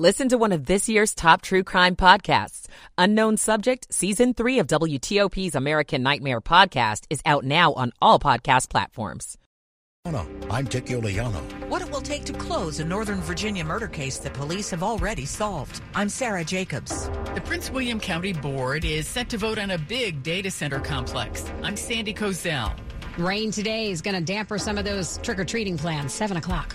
Listen to one of this year's top true crime podcasts. Unknown Subject, Season 3 of WTOP's American Nightmare podcast is out now on all podcast platforms. I'm Dick Uliano. What it will take to close a Northern Virginia murder case that police have already solved. I'm Sarah Jacobs. The Prince William County Board is set to vote on a big data center complex. I'm Sandy Kozel. Rain today is going to damper some of those trick or treating plans. 7 o'clock.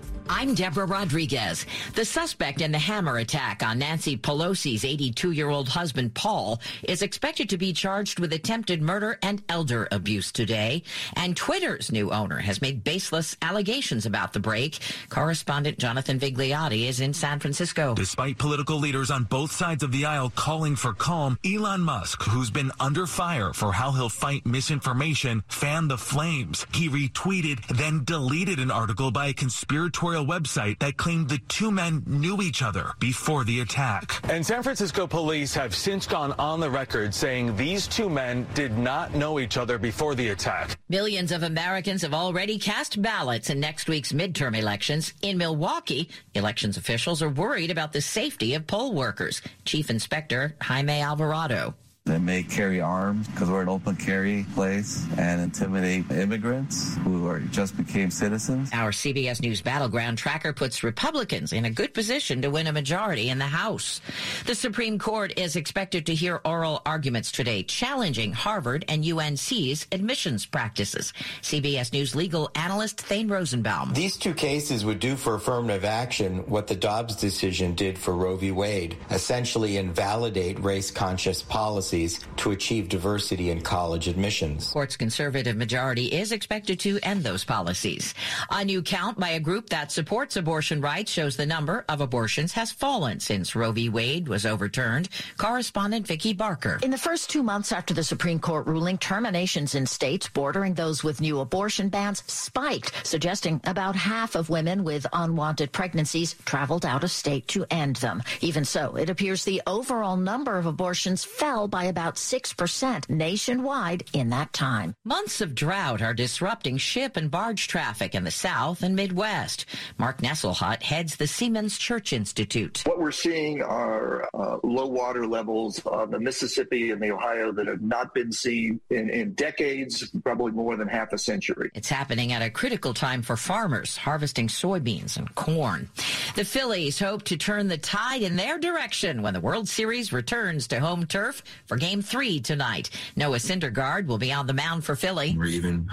I'm Deborah Rodriguez. The suspect in the hammer attack on Nancy Pelosi's 82 year old husband, Paul, is expected to be charged with attempted murder and elder abuse today. And Twitter's new owner has made baseless allegations about the break. Correspondent Jonathan Vigliotti is in San Francisco. Despite political leaders on both sides of the aisle calling for calm, Elon Musk, who's been under fire for how he'll fight misinformation, fanned the flames. He retweeted, then deleted an article by a conspiratorial website that claimed the two men knew each other before the attack. And San Francisco police have since gone on the record saying these two men did not know each other before the attack. Millions of Americans have already cast ballots in next week's midterm elections. In Milwaukee, elections officials are worried about the safety of poll workers. Chief Inspector Jaime Alvarado. They may carry arms because we're an open carry place and intimidate immigrants who are just became citizens. Our CBS News Battleground tracker puts Republicans in a good position to win a majority in the House. The Supreme Court is expected to hear oral arguments today challenging Harvard and UNC's admissions practices. CBS News legal analyst Thane Rosenbaum. These two cases would do for affirmative action what the Dobbs decision did for Roe v. Wade, essentially invalidate race conscious policy policies to achieve diversity in college admissions. Court's conservative majority is expected to end those policies. A new count by a group that supports abortion rights shows the number of abortions has fallen since Roe v. Wade was overturned. Correspondent Vicki Barker. In the first two months after the Supreme Court ruling, terminations in states bordering those with new abortion bans spiked, suggesting about half of women with unwanted pregnancies traveled out of state to end them. Even so, it appears the overall number of abortions fell by by about 6% nationwide in that time. Months of drought are disrupting ship and barge traffic in the South and Midwest. Mark Nestlehutt heads the Seamen's Church Institute. What we're seeing are uh, low water levels on the Mississippi and the Ohio that have not been seen in, in decades, probably more than half a century. It's happening at a critical time for farmers harvesting soybeans and corn. The Phillies hope to turn the tide in their direction when the World Series returns to home turf for game three tonight. Noah Syndergaard will be on the mound for Philly. We're even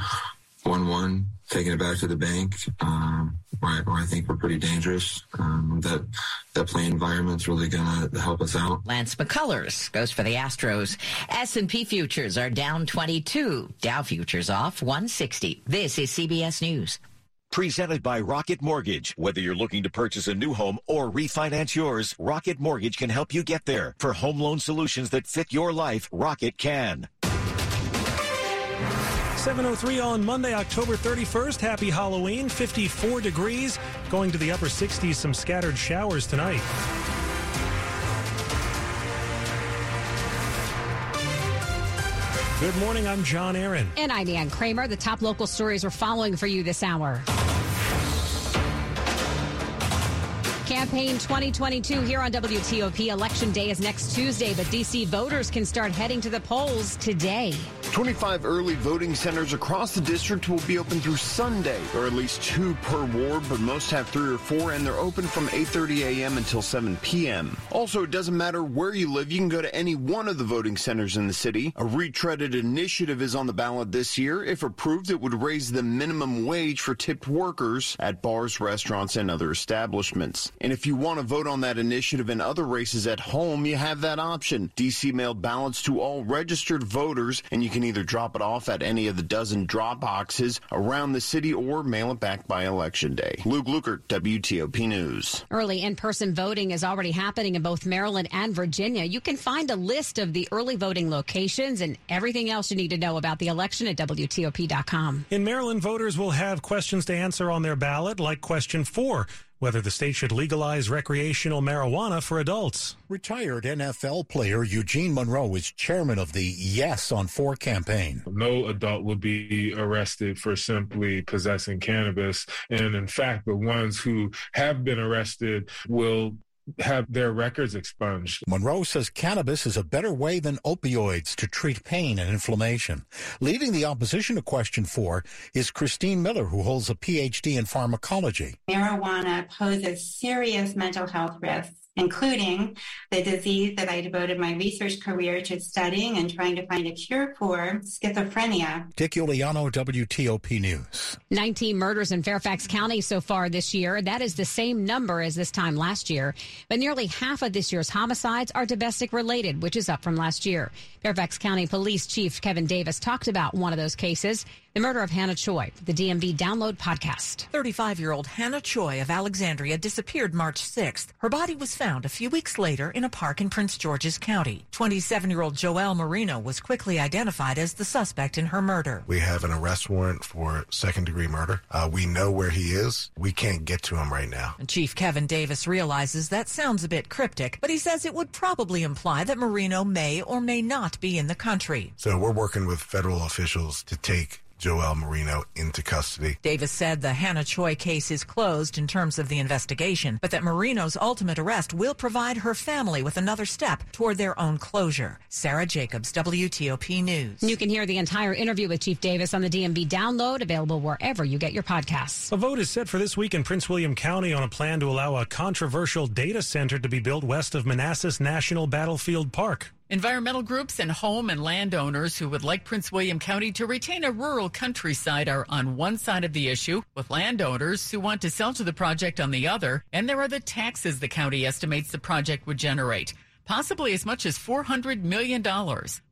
1 1, taking it back to the bank, um, where, I think we're pretty dangerous. Um, that that play environment's really going to help us out. Lance McCullers goes for the Astros. S&P futures are down 22. Dow futures off 160. This is CBS News. Presented by Rocket Mortgage. Whether you're looking to purchase a new home or refinance yours, Rocket Mortgage can help you get there. For home loan solutions that fit your life, Rocket can. 703 on Monday, October 31st. Happy Halloween. 54 degrees. Going to the upper 60s. Some scattered showers tonight. Good morning. I'm John Aaron. And I'm Ann Kramer. The top local stories we're following for you this hour. Campaign 2022 here on WTOP. Election day is next Tuesday, but D.C. voters can start heading to the polls today. 25 early voting centers across the district will be open through Sunday. or at least two per ward, but most have three or four, and they're open from 8.30 a.m. until 7 p.m. Also, it doesn't matter where you live. You can go to any one of the voting centers in the city. A retreaded initiative is on the ballot this year. If approved, it would raise the minimum wage for tipped workers at bars, restaurants, and other establishments. And if you want to vote on that initiative in other races at home, you have that option. DC mailed ballots to all registered voters, and you can either drop it off at any of the dozen drop boxes around the city or mail it back by election day. Luke Lukert, WTOP News. Early in person voting is already happening in both Maryland and Virginia. You can find a list of the early voting locations and everything else you need to know about the election at WTOP.com. In Maryland, voters will have questions to answer on their ballot, like question four whether the state should legalize recreational marijuana for adults. Retired NFL player Eugene Monroe is chairman of the Yes on Four campaign. No adult would be arrested for simply possessing cannabis. And in fact, the ones who have been arrested will have their records expunged. Monroe says cannabis is a better way than opioids to treat pain and inflammation. Leading the opposition to question four is Christine Miller, who holds a PhD in pharmacology. Marijuana poses serious mental health risks including the disease that I devoted my research career to studying and trying to find a cure for, schizophrenia. Dick Uliano, WTOP News. 19 murders in Fairfax County so far this year. That is the same number as this time last year. But nearly half of this year's homicides are domestic related, which is up from last year. Fairfax County Police Chief Kevin Davis talked about one of those cases. The murder of Hannah Choi, the DMV Download podcast. 35 year old Hannah Choi of Alexandria disappeared March 6th. Her body was found a few weeks later in a park in Prince George's County. 27 year old Joel Marino was quickly identified as the suspect in her murder. We have an arrest warrant for second degree murder. Uh, we know where he is. We can't get to him right now. Chief Kevin Davis realizes that sounds a bit cryptic, but he says it would probably imply that Marino may or may not be in the country. So we're working with federal officials to take Joel Marino into custody. Davis said the Hannah Choi case is closed in terms of the investigation, but that Marino's ultimate arrest will provide her family with another step toward their own closure. Sarah Jacobs, WTOP News. You can hear the entire interview with Chief Davis on the DMV download, available wherever you get your podcasts. A vote is set for this week in Prince William County on a plan to allow a controversial data center to be built west of Manassas National Battlefield Park. Environmental groups and home and landowners who would like Prince William County to retain a rural countryside are on one side of the issue, with landowners who want to sell to the project on the other. And there are the taxes the county estimates the project would generate. Possibly as much as $400 million.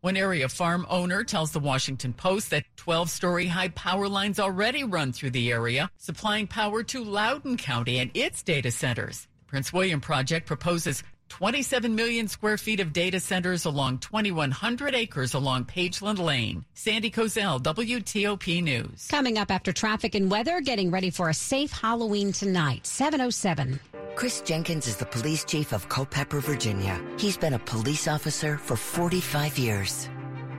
One area farm owner tells the Washington Post that 12 story high power lines already run through the area, supplying power to Loudoun County and its data centers. The Prince William project proposes 27 million square feet of data centers along 2,100 acres along Pageland Lane. Sandy Kozel, WTOP News. Coming up after traffic and weather, getting ready for a safe Halloween tonight, 707. Chris Jenkins is the police chief of Culpeper, Virginia. He's been a police officer for 45 years.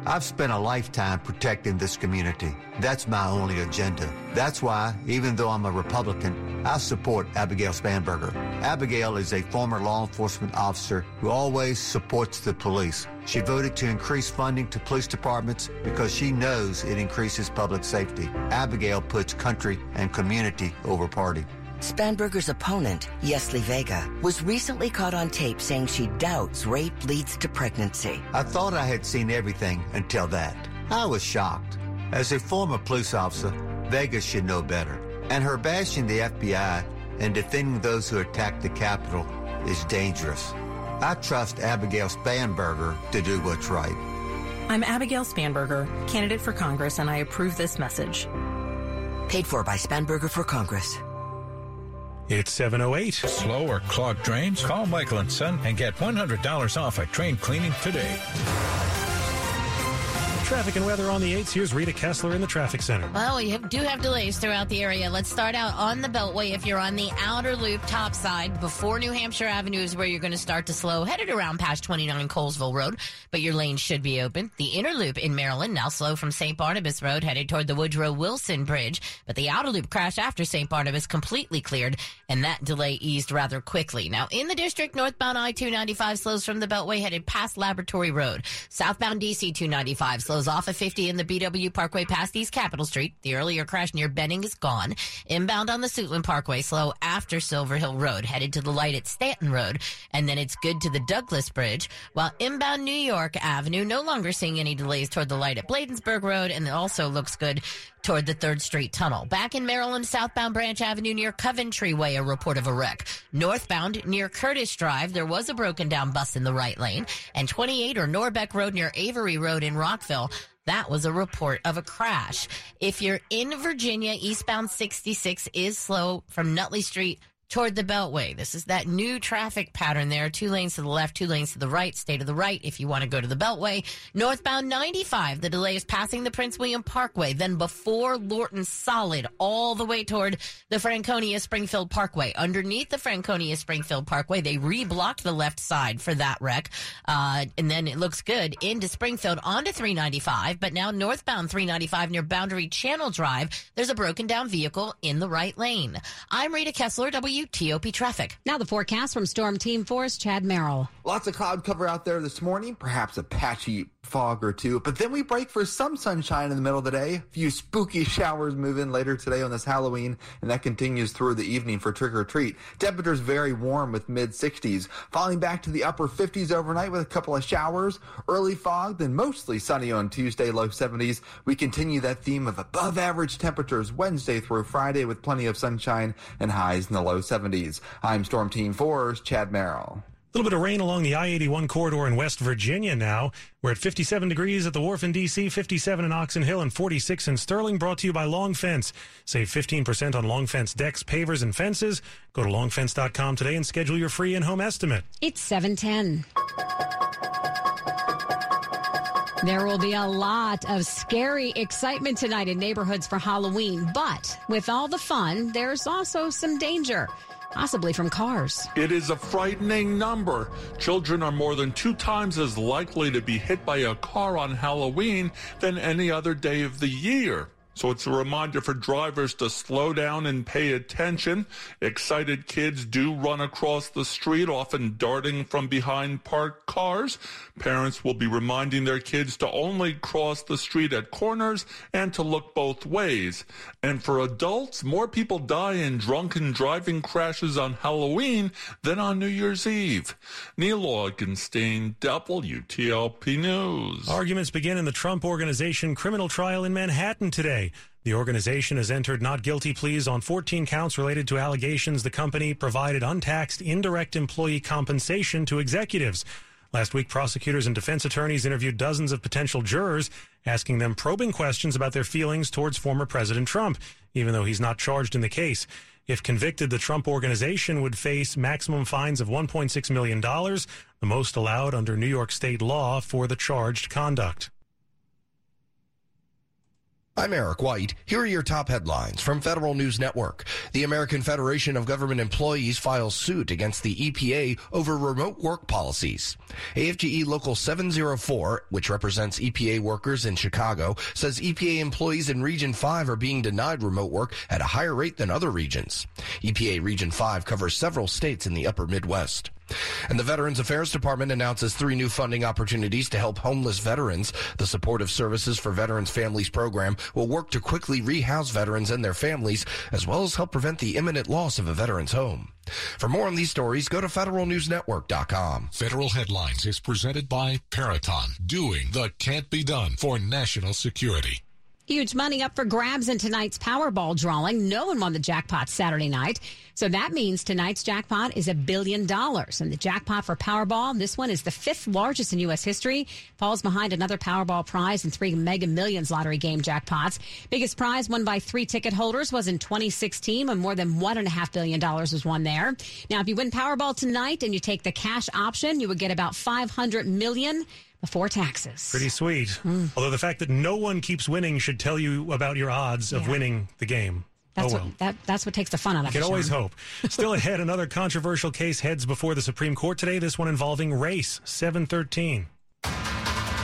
I've spent a lifetime protecting this community. That's my only agenda. That's why, even though I'm a Republican, I support Abigail Spanberger. Abigail is a former law enforcement officer who always supports the police. She voted to increase funding to police departments because she knows it increases public safety. Abigail puts country and community over party. Spanberger's opponent, Yesli Vega, was recently caught on tape saying she doubts rape leads to pregnancy. I thought I had seen everything until that. I was shocked. As a former police officer, Vega should know better. And her bashing the FBI and defending those who attacked the Capitol is dangerous. I trust Abigail Spanberger to do what's right. I'm Abigail Spanberger, candidate for Congress, and I approve this message. Paid for by Spanberger for Congress. It's 708. Slow or clogged drains? Call Michael and Son and get $100 off a drain cleaning today. Traffic and weather on the 8th. Here's Rita Kessler in the traffic center. Well, we have, do have delays throughout the area. Let's start out on the Beltway. If you're on the outer loop top side, before New Hampshire Avenue is where you're going to start to slow, headed around past 29 Colesville Road, but your lane should be open. The inner loop in Maryland, now slow from St. Barnabas Road, headed toward the Woodrow Wilson Bridge, but the outer loop crash after St. Barnabas completely cleared, and that delay eased rather quickly. Now, in the district, northbound I 295 slows from the Beltway, headed past Laboratory Road. Southbound DC 295 slows off of 50 in the BW Parkway past East Capitol Street. The earlier crash near Benning is gone. Inbound on the Suitland Parkway, slow after Silver Hill Road, headed to the light at Stanton Road, and then it's good to the Douglas Bridge. While inbound New York Avenue, no longer seeing any delays toward the light at Bladensburg Road, and it also looks good toward the 3rd Street Tunnel. Back in Maryland, southbound Branch Avenue near Coventry Way, a report of a wreck. Northbound near Curtis Drive, there was a broken down bus in the right lane. And 28 or Norbeck Road near Avery Road in Rockville, that was a report of a crash. If you're in Virginia, eastbound 66 is slow from Nutley Street toward the Beltway. This is that new traffic pattern there. Two lanes to the left, two lanes to the right. Stay to the right if you want to go to the Beltway. Northbound 95, the delay is passing the Prince William Parkway, then before Lorton Solid, all the way toward the Franconia Springfield Parkway. Underneath the Franconia Springfield Parkway, they reblocked the left side for that wreck. Uh, and then it looks good into Springfield onto 395, but now northbound 395 near Boundary Channel Drive, there's a broken down vehicle in the right lane. I'm Rita Kessler, WTOP Traffic. Now the forecast from Storm Team 4's Chad Merrill. Lots of cloud cover out there this morning, perhaps a patchy fog or two, but then we break for some sunshine in the middle of the day. A few spooky showers move in later today on this Halloween, and that continues through the evening for trick or treat. Temperatures very warm with mid 60s, falling back to the upper 50s overnight with a couple of showers, early fog, then mostly sunny on Tuesday, low 70s. We continue that theme of above average temperatures Wednesday through Friday with plenty of sunshine and highs in the low 70s. I'm Storm Team 4's Chad Merrill. A little bit of rain along the I 81 corridor in West Virginia now. We're at 57 degrees at the wharf in D.C., 57 in Oxon Hill, and 46 in Sterling. Brought to you by Long Fence. Save 15% on Long Fence decks, pavers, and fences. Go to longfence.com today and schedule your free in home estimate. It's 710. There will be a lot of scary excitement tonight in neighborhoods for Halloween, but with all the fun, there's also some danger possibly from cars. It is a frightening number. Children are more than two times as likely to be hit by a car on Halloween than any other day of the year. So it's a reminder for drivers to slow down and pay attention. Excited kids do run across the street, often darting from behind parked cars. Parents will be reminding their kids to only cross the street at corners and to look both ways. And for adults, more people die in drunken driving crashes on Halloween than on New Year's Eve. Neil Augenstein, WTOP News. Arguments begin in the Trump Organization criminal trial in Manhattan today. The organization has entered not guilty pleas on 14 counts related to allegations the company provided untaxed indirect employee compensation to executives. Last week, prosecutors and defense attorneys interviewed dozens of potential jurors, asking them probing questions about their feelings towards former President Trump, even though he's not charged in the case. If convicted, the Trump organization would face maximum fines of $1.6 million, the most allowed under New York state law for the charged conduct. I'm Eric White. Here are your top headlines from Federal News Network. The American Federation of Government Employees files suit against the EPA over remote work policies. AFGE Local 704, which represents EPA workers in Chicago, says EPA employees in Region 5 are being denied remote work at a higher rate than other regions. EPA Region 5 covers several states in the upper Midwest. And the Veterans Affairs Department announces three new funding opportunities to help homeless veterans. The Supportive Services for Veterans Families program will work to quickly rehouse veterans and their families, as well as help prevent the imminent loss of a veteran's home. For more on these stories, go to federalnewsnetwork.com. Federal Headlines is presented by Peraton, doing the can't be done for national security. Huge money up for grabs in tonight's Powerball drawing. No one won the jackpot Saturday night. So that means tonight's jackpot is a billion dollars. And the jackpot for Powerball, this one is the fifth largest in U.S. history, falls behind another Powerball prize and three Mega Millions lottery game jackpots. Biggest prize won by three ticket holders was in 2016 when more than $1.5 billion was won there. Now, if you win Powerball tonight and you take the cash option, you would get about $500 million before taxes. Pretty sweet. Mm. Although the fact that no one keeps winning should tell you about your odds of winning the game. That's, oh, well. what, that, that's what takes the fun out of you it. can always hope. Still ahead, another controversial case heads before the Supreme Court today. This one involving race. 713.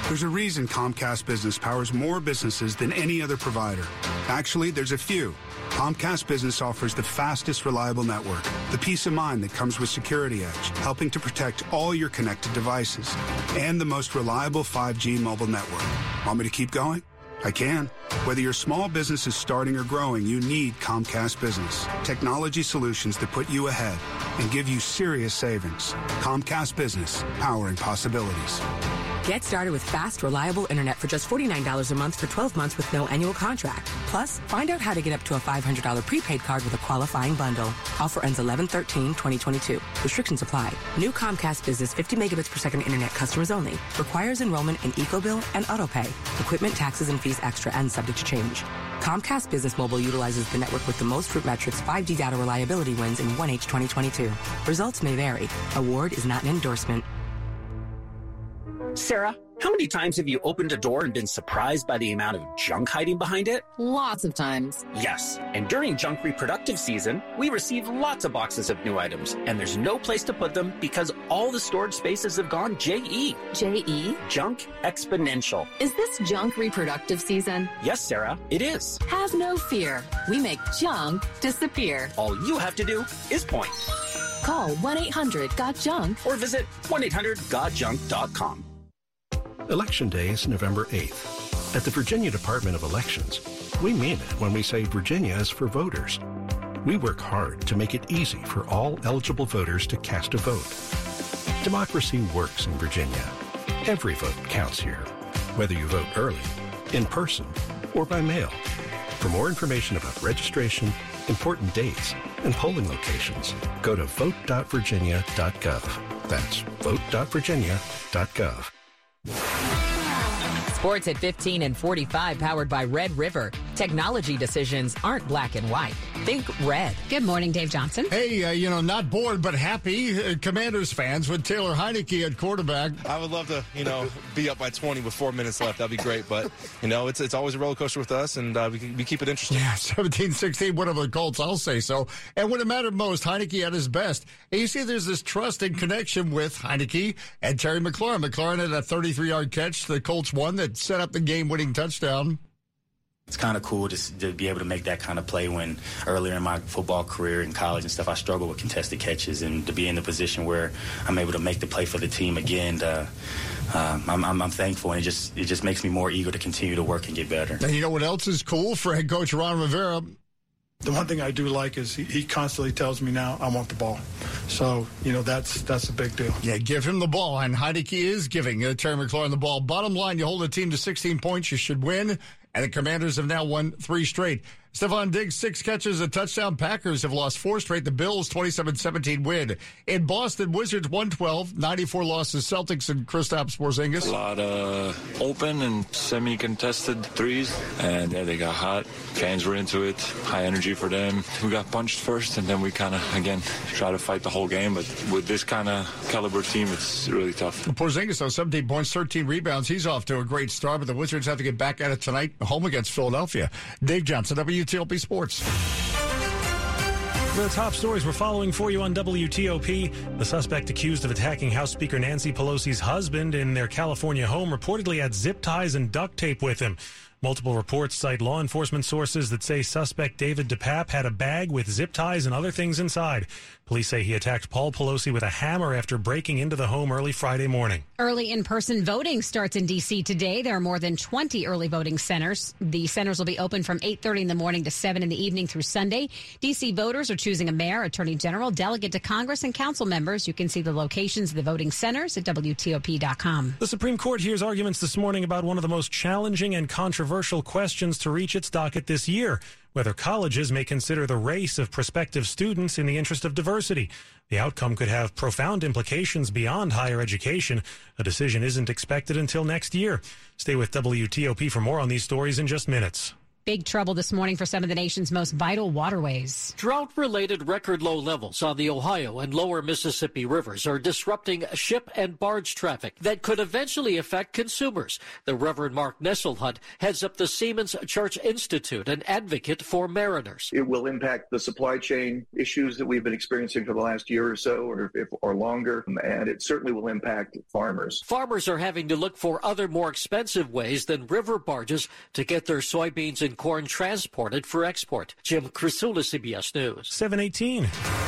There's a reason Comcast Business powers more businesses than any other provider. Actually, there's a few. Comcast Business offers the fastest, reliable network, the peace of mind that comes with Security Edge, helping to protect all your connected devices, and the most reliable 5G mobile network. Want me to keep going? I can. Whether your small business is starting or growing, you need Comcast Business. Technology solutions that put you ahead and give you serious savings. Comcast Business, powering possibilities. Get started with fast, reliable internet for just $49 a month for 12 months with no annual contract. Plus, find out how to get up to a $500 prepaid card with a qualifying bundle. Offer ends 11-13-2022. Restrictions apply. New Comcast Business 50 megabits per second internet customers only. Requires enrollment in EcoBill and AutoPay. Equipment, taxes, and fees extra and subject to change. Comcast Business Mobile utilizes the network with the most RootMetrics 5G data reliability wins in 1H 2022. Results may vary. Award is not an endorsement. Sarah, how many times have you opened a door and been surprised by the amount of junk hiding behind it? Lots of times. Yes. And during junk reproductive season, we receive lots of boxes of new items, and there's no place to put them because all the storage spaces have gone JE. JE? Junk exponential. Is this junk reproductive season? Yes, Sarah, it is. Have no fear. We make junk disappear. All you have to do is point. Call 1 800 GOT JUNK or visit 1 800 GotJunk.com. Election Day is November 8th. At the Virginia Department of Elections, we mean it when we say Virginia is for voters. We work hard to make it easy for all eligible voters to cast a vote. Democracy works in Virginia. Every vote counts here, whether you vote early, in person, or by mail. For more information about registration, important dates, and polling locations, go to vote.virginia.gov. That's vote.virginia.gov. Sports at 15 and 45 powered by Red River. Technology decisions aren't black and white. Think red. Good morning, Dave Johnson. Hey, uh, you know, not bored, but happy uh, Commanders fans with Taylor Heinicke at quarterback. I would love to, you know, be up by 20 with four minutes left. That'd be great. But, you know, it's it's always a roller coaster with us, and uh, we, we keep it interesting. Yeah, 17 16, whatever the Colts, I'll say so. And when it mattered most, Heinicke at his best. And you see, there's this trust and connection with Heinicke and Terry McLaurin. McLaurin had a 33 yard catch. The Colts won that set up the game winning touchdown. It's kind of cool to, to be able to make that kind of play when earlier in my football career in college and stuff, I struggled with contested catches. And to be in the position where I'm able to make the play for the team again, uh, uh, I'm, I'm, I'm, thankful. And it just, it just makes me more eager to continue to work and get better. And you know what else is cool for head coach Ron Rivera? The one thing I do like is he, he constantly tells me now I want the ball. So, you know, that's that's a big deal. Yeah, give him the ball. And Heinicke is giving uh, Terry McLaurin the ball. Bottom line, you hold a team to 16 points, you should win. And the Commanders have now won three straight. Stefon Diggs, six catches, a touchdown. Packers have lost four straight. The Bills, 27-17 win. In Boston, Wizards 112, 94 losses. Celtics and Kristaps Porzingis. A lot of open and semi-contested threes. And yeah, they got hot. Fans were into it. High energy for them. We got punched first, and then we kind of, again, try to fight the whole game. But with this kind of caliber team, it's really tough. Porzingis, though, 17 points, 13 rebounds. He's off to a great start, but the Wizards have to get back at it tonight, home against Philadelphia. Dave Johnson, WTOP Sports. The top stories we're following for you on WTOP. The suspect accused of attacking House Speaker Nancy Pelosi's husband in their California home reportedly had zip ties and duct tape with him. Multiple reports cite law enforcement sources that say suspect David DePape had a bag with zip ties and other things inside. Police say he attacked Paul Pelosi with a hammer after breaking into the home early Friday morning. Early in-person voting starts in D.C. today. There are more than 20 early voting centers. The centers will be open from 8.30 in the morning to 7 in the evening through Sunday. D.C. voters are choosing a mayor, attorney general, delegate to Congress, and council members. You can see the locations of the voting centers at WTOP.com. The Supreme Court hears arguments this morning about one of the most challenging and controversial questions to reach its docket this year whether colleges may consider the race of prospective students in the interest of diversity. The outcome could have profound implications beyond higher education. A decision isn't expected until next year. Stay with WTOP for more on these stories in just minutes. Big trouble this morning for some of the nation's most vital waterways. Drought related record low levels on the Ohio and lower Mississippi rivers are disrupting ship and barge traffic that could eventually affect consumers. The Reverend Mark Nestlehutt heads up the Seamen's Church Institute, an advocate for mariners. It will impact the supply chain issues that we've been experiencing for the last year or so or, if, or longer, and it certainly will impact farmers. Farmers are having to look for other more expensive ways than river barges to get their soybeans and corn transported for export. Jim Krasula, CBS News. 718.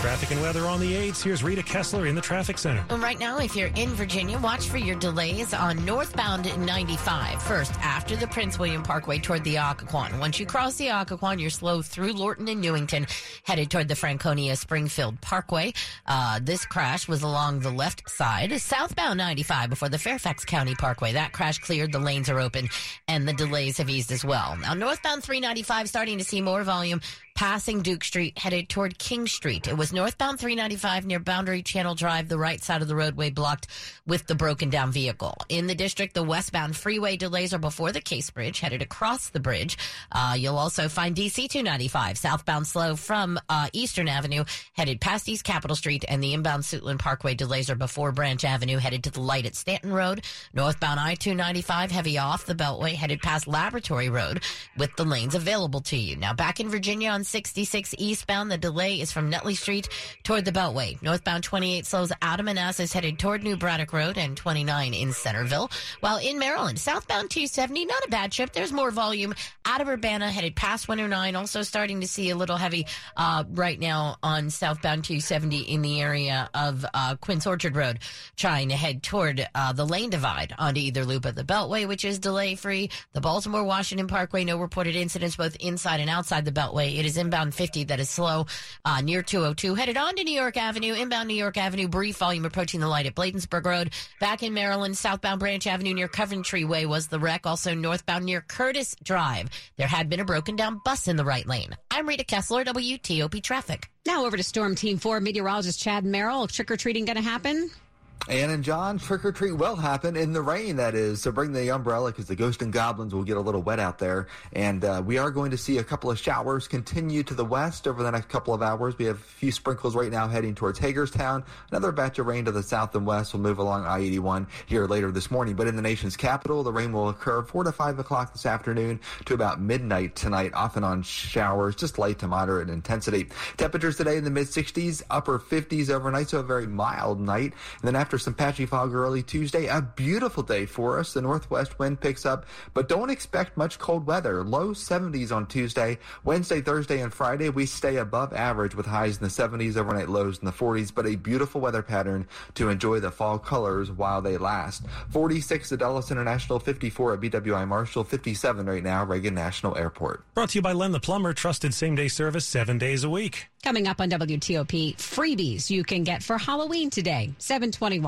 Traffic and weather on the 8s. Here's Rita Kessler in the traffic center. Right now, if you're in Virginia, watch for your delays on northbound 95. First, after the Prince William Parkway toward the Occoquan. Once you cross the Occoquan, you're slow through Lorton and Newington, headed toward the Franconia Springfield Parkway. Uh, this crash was along the left side. Southbound 95 before the Fairfax County Parkway. That crash cleared. The lanes are open and the delays have eased as well. Now, northbound 395 starting to see more volume passing Duke Street headed toward King Street. It was northbound 395 near Boundary Channel Drive, the right side of the roadway blocked with the broken down vehicle. In the district, the westbound freeway delays are before the Case Bridge, headed across the bridge. Uh, you'll also find DC 295 southbound slow from uh, Eastern Avenue, headed past East Capitol Street, and the inbound Suitland Parkway delays are before Branch Avenue, headed to the light at Stanton Road. Northbound I 295 heavy off the Beltway, headed past Laboratory Road with the lanes available to you. Now, back in Virginia on 66 eastbound, the delay is from Nutley Street toward the Beltway. Northbound 28 slows out of Manassas, headed toward New Braddock Road, and 29 in Centreville. While in Maryland, southbound 270, not a bad trip. There's more volume out of Urbana, headed past 109. Also starting to see a little heavy uh, right now on southbound 270 in the area of uh, Quince Orchard Road, trying to head toward uh, the lane divide onto either loop of the Beltway, which is delay free. The Baltimore Washington Parkway, no reported incidents both inside and outside the Beltway. It is inbound 50 that is slow uh, near 202. Headed on to New York Avenue, inbound New York Avenue, brief volume approaching the light at Bladensburg Road. Back in Maryland, southbound Branch Avenue near Coventry Way was the wreck. Also northbound near Curtis Drive. There had been a broken down bus in the right lane. I'm Rita Kessler, WTOP Traffic. Now over to Storm Team 4 meteorologist Chad Merrill. Trick or treating going to happen? And John, trick or treat will happen in the rain, that is. So bring the umbrella because the ghost and goblins will get a little wet out there. And uh, we are going to see a couple of showers continue to the west over the next couple of hours. We have a few sprinkles right now heading towards Hagerstown. Another batch of rain to the south and west will move along I 81 here later this morning. But in the nation's capital, the rain will occur 4 to 5 o'clock this afternoon to about midnight tonight, off and on showers, just light to moderate intensity. Temperatures today in the mid 60s, upper 50s overnight, so a very mild night. And then after some patchy fog early Tuesday. A beautiful day for us. The northwest wind picks up, but don't expect much cold weather. Low 70s on Tuesday. Wednesday, Thursday, and Friday, we stay above average with highs in the 70s, overnight lows in the 40s, but a beautiful weather pattern to enjoy the fall colors while they last. 46 at Dulles International, 54 at BWI Marshall, 57 right now, Reagan National Airport. Brought to you by Len the Plumber, trusted same day service seven days a week. Coming up on WTOP, freebies you can get for Halloween today, 721.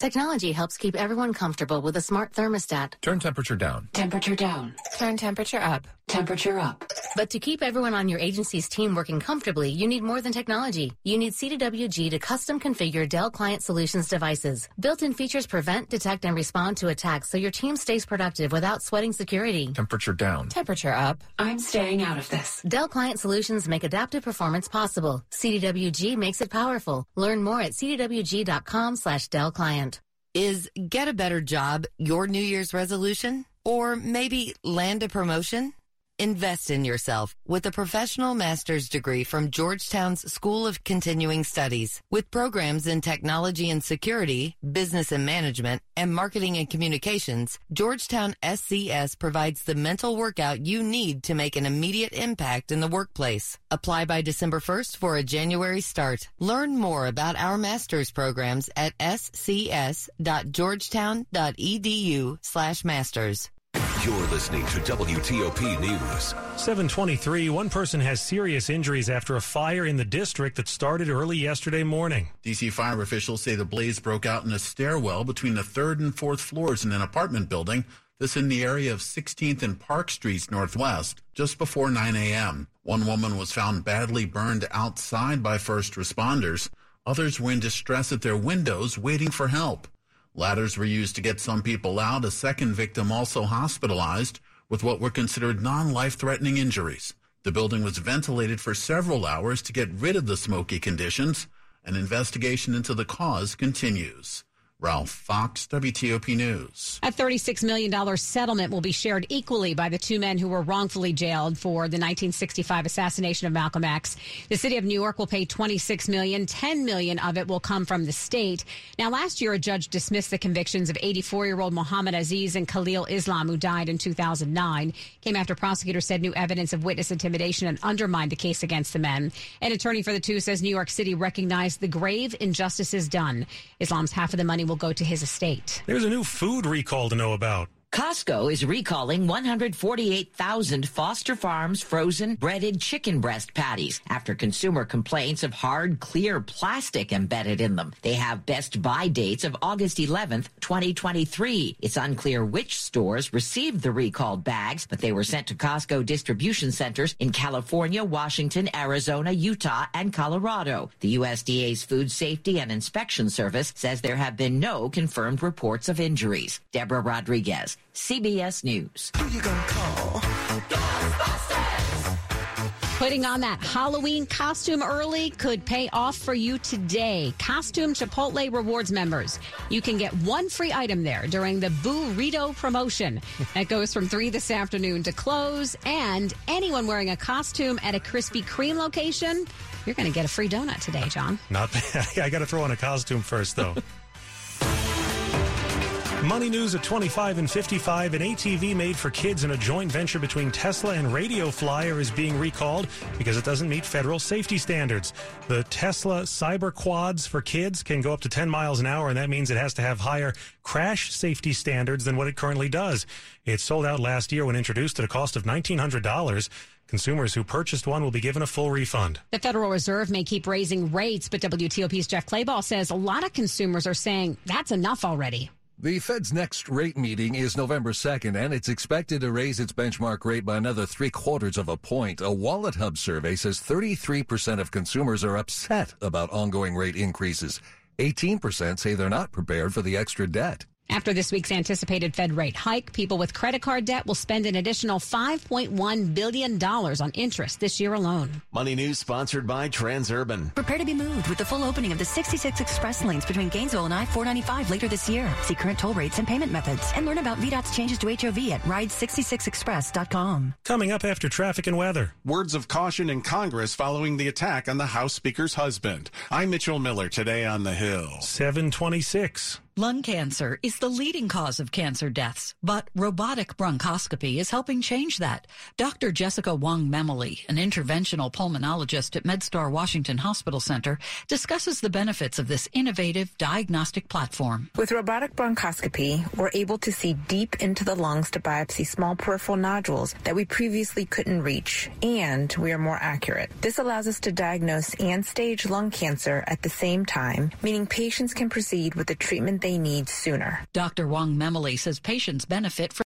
Technology helps keep everyone comfortable with a smart thermostat. Turn temperature down. Temperature down. Turn temperature up. Temperature up. But to keep everyone on your agency's team working comfortably, you need more than technology. You need CDWG to custom configure Dell Client Solutions devices. Built-in features prevent, detect, and respond to attacks so your team stays productive without sweating security. Temperature down. Temperature up. I'm staying out of this. Dell Client Solutions make adaptive performance possible. CDWG makes it powerful. Learn more at cdwg.com slash Dell Client. Is get a better job your New Year's resolution? Or maybe land a promotion? Invest in yourself with a professional master's degree from Georgetown's School of Continuing Studies. With programs in technology and security, business and management, and marketing and communications, Georgetown SCS provides the mental workout you need to make an immediate impact in the workplace. Apply by December 1st for a January start. Learn more about our master's programs at scs.georgetown.edu slash masters. You're listening to WTOP News. 723. One person has serious injuries after a fire in the district that started early yesterday morning. DC fire officials say the blaze broke out in a stairwell between the third and fourth floors in an apartment building. This in the area of 16th and Park Streets Northwest, just before 9 a.m. One woman was found badly burned outside by first responders. Others were in distress at their windows waiting for help. Ladders were used to get some people out. A second victim also hospitalized with what were considered non-life threatening injuries. The building was ventilated for several hours to get rid of the smoky conditions. An investigation into the cause continues. Ralph Fox, WTOP News. A $36 million settlement will be shared equally by the two men who were wrongfully jailed for the 1965 assassination of Malcolm X. The city of New York will pay $26 million. $10 million of it will come from the state. Now, last year, a judge dismissed the convictions of 84-year-old Mohammed Aziz and Khalil Islam, who died in 2009. Came after prosecutors said new evidence of witness intimidation and undermined the case against the men. An attorney for the two says New York City recognized the grave injustices done. Islam's half of the money will go to his estate. There's a new food recall to know about. Costco is recalling 148,000 Foster Farms frozen breaded chicken breast patties after consumer complaints of hard, clear plastic embedded in them. They have best buy dates of August 11th, 2023. It's unclear which stores received the recalled bags, but they were sent to Costco distribution centers in California, Washington, Arizona, Utah, and Colorado. The USDA's Food Safety and Inspection Service says there have been no confirmed reports of injuries. Deborah Rodriguez, CBS News. Putting on that Halloween costume early could pay off for you today. Costume Chipotle Rewards members. You can get one free item there during the Boorito promotion. That goes from 3 this afternoon to close. And anyone wearing a costume at a Krispy Kreme location, you're going to get a free donut today, John. Not bad. I got to throw on a costume first, though. Money news at 25 and 55. An ATV made for kids in a joint venture between Tesla and Radio Flyer is being recalled because it doesn't meet federal safety standards. The Tesla Cyber Quads for kids can go up to 10 miles an hour, and that means it has to have higher crash safety standards than what it currently does. It sold out last year when introduced at a cost of $1,900. Consumers who purchased one will be given a full refund. The Federal Reserve may keep raising rates, but WTOP's Jeff Clabaugh says a lot of consumers are saying that's enough already. The Fed's next rate meeting is November 2nd, and it's expected to raise its benchmark rate by another three quarters of a point. A Wallet Hub survey says 33% of consumers are upset about ongoing rate increases. 18% say they're not prepared for the extra debt. After this week's anticipated Fed rate hike, people with credit card debt will spend an additional $5.1 billion on interest this year alone. Money News sponsored by Transurban. Prepare to be moved with the full opening of the 66 express lanes between Gainesville and I-495 later this year. See current toll rates and payment methods and learn about VDOT's changes to HOV at ride66express.com. Coming up after traffic and weather. Words of caution in Congress following the attack on the House Speaker's husband. I'm Mitchell Miller today on the Hill. 726. Lung cancer is the leading cause of cancer deaths, but robotic bronchoscopy is helping change that. Dr. Jessica Wang Memoli, an interventional pulmonologist at MedStar Washington Hospital Center, discusses the benefits of this innovative diagnostic platform. With robotic bronchoscopy, we're able to see deep into the lungs to biopsy small peripheral nodules that we previously couldn't reach, and we are more accurate. This allows us to diagnose and stage lung cancer at the same time, meaning patients can proceed with the treatment they need sooner. Dr. Wang Memoli says patients benefit from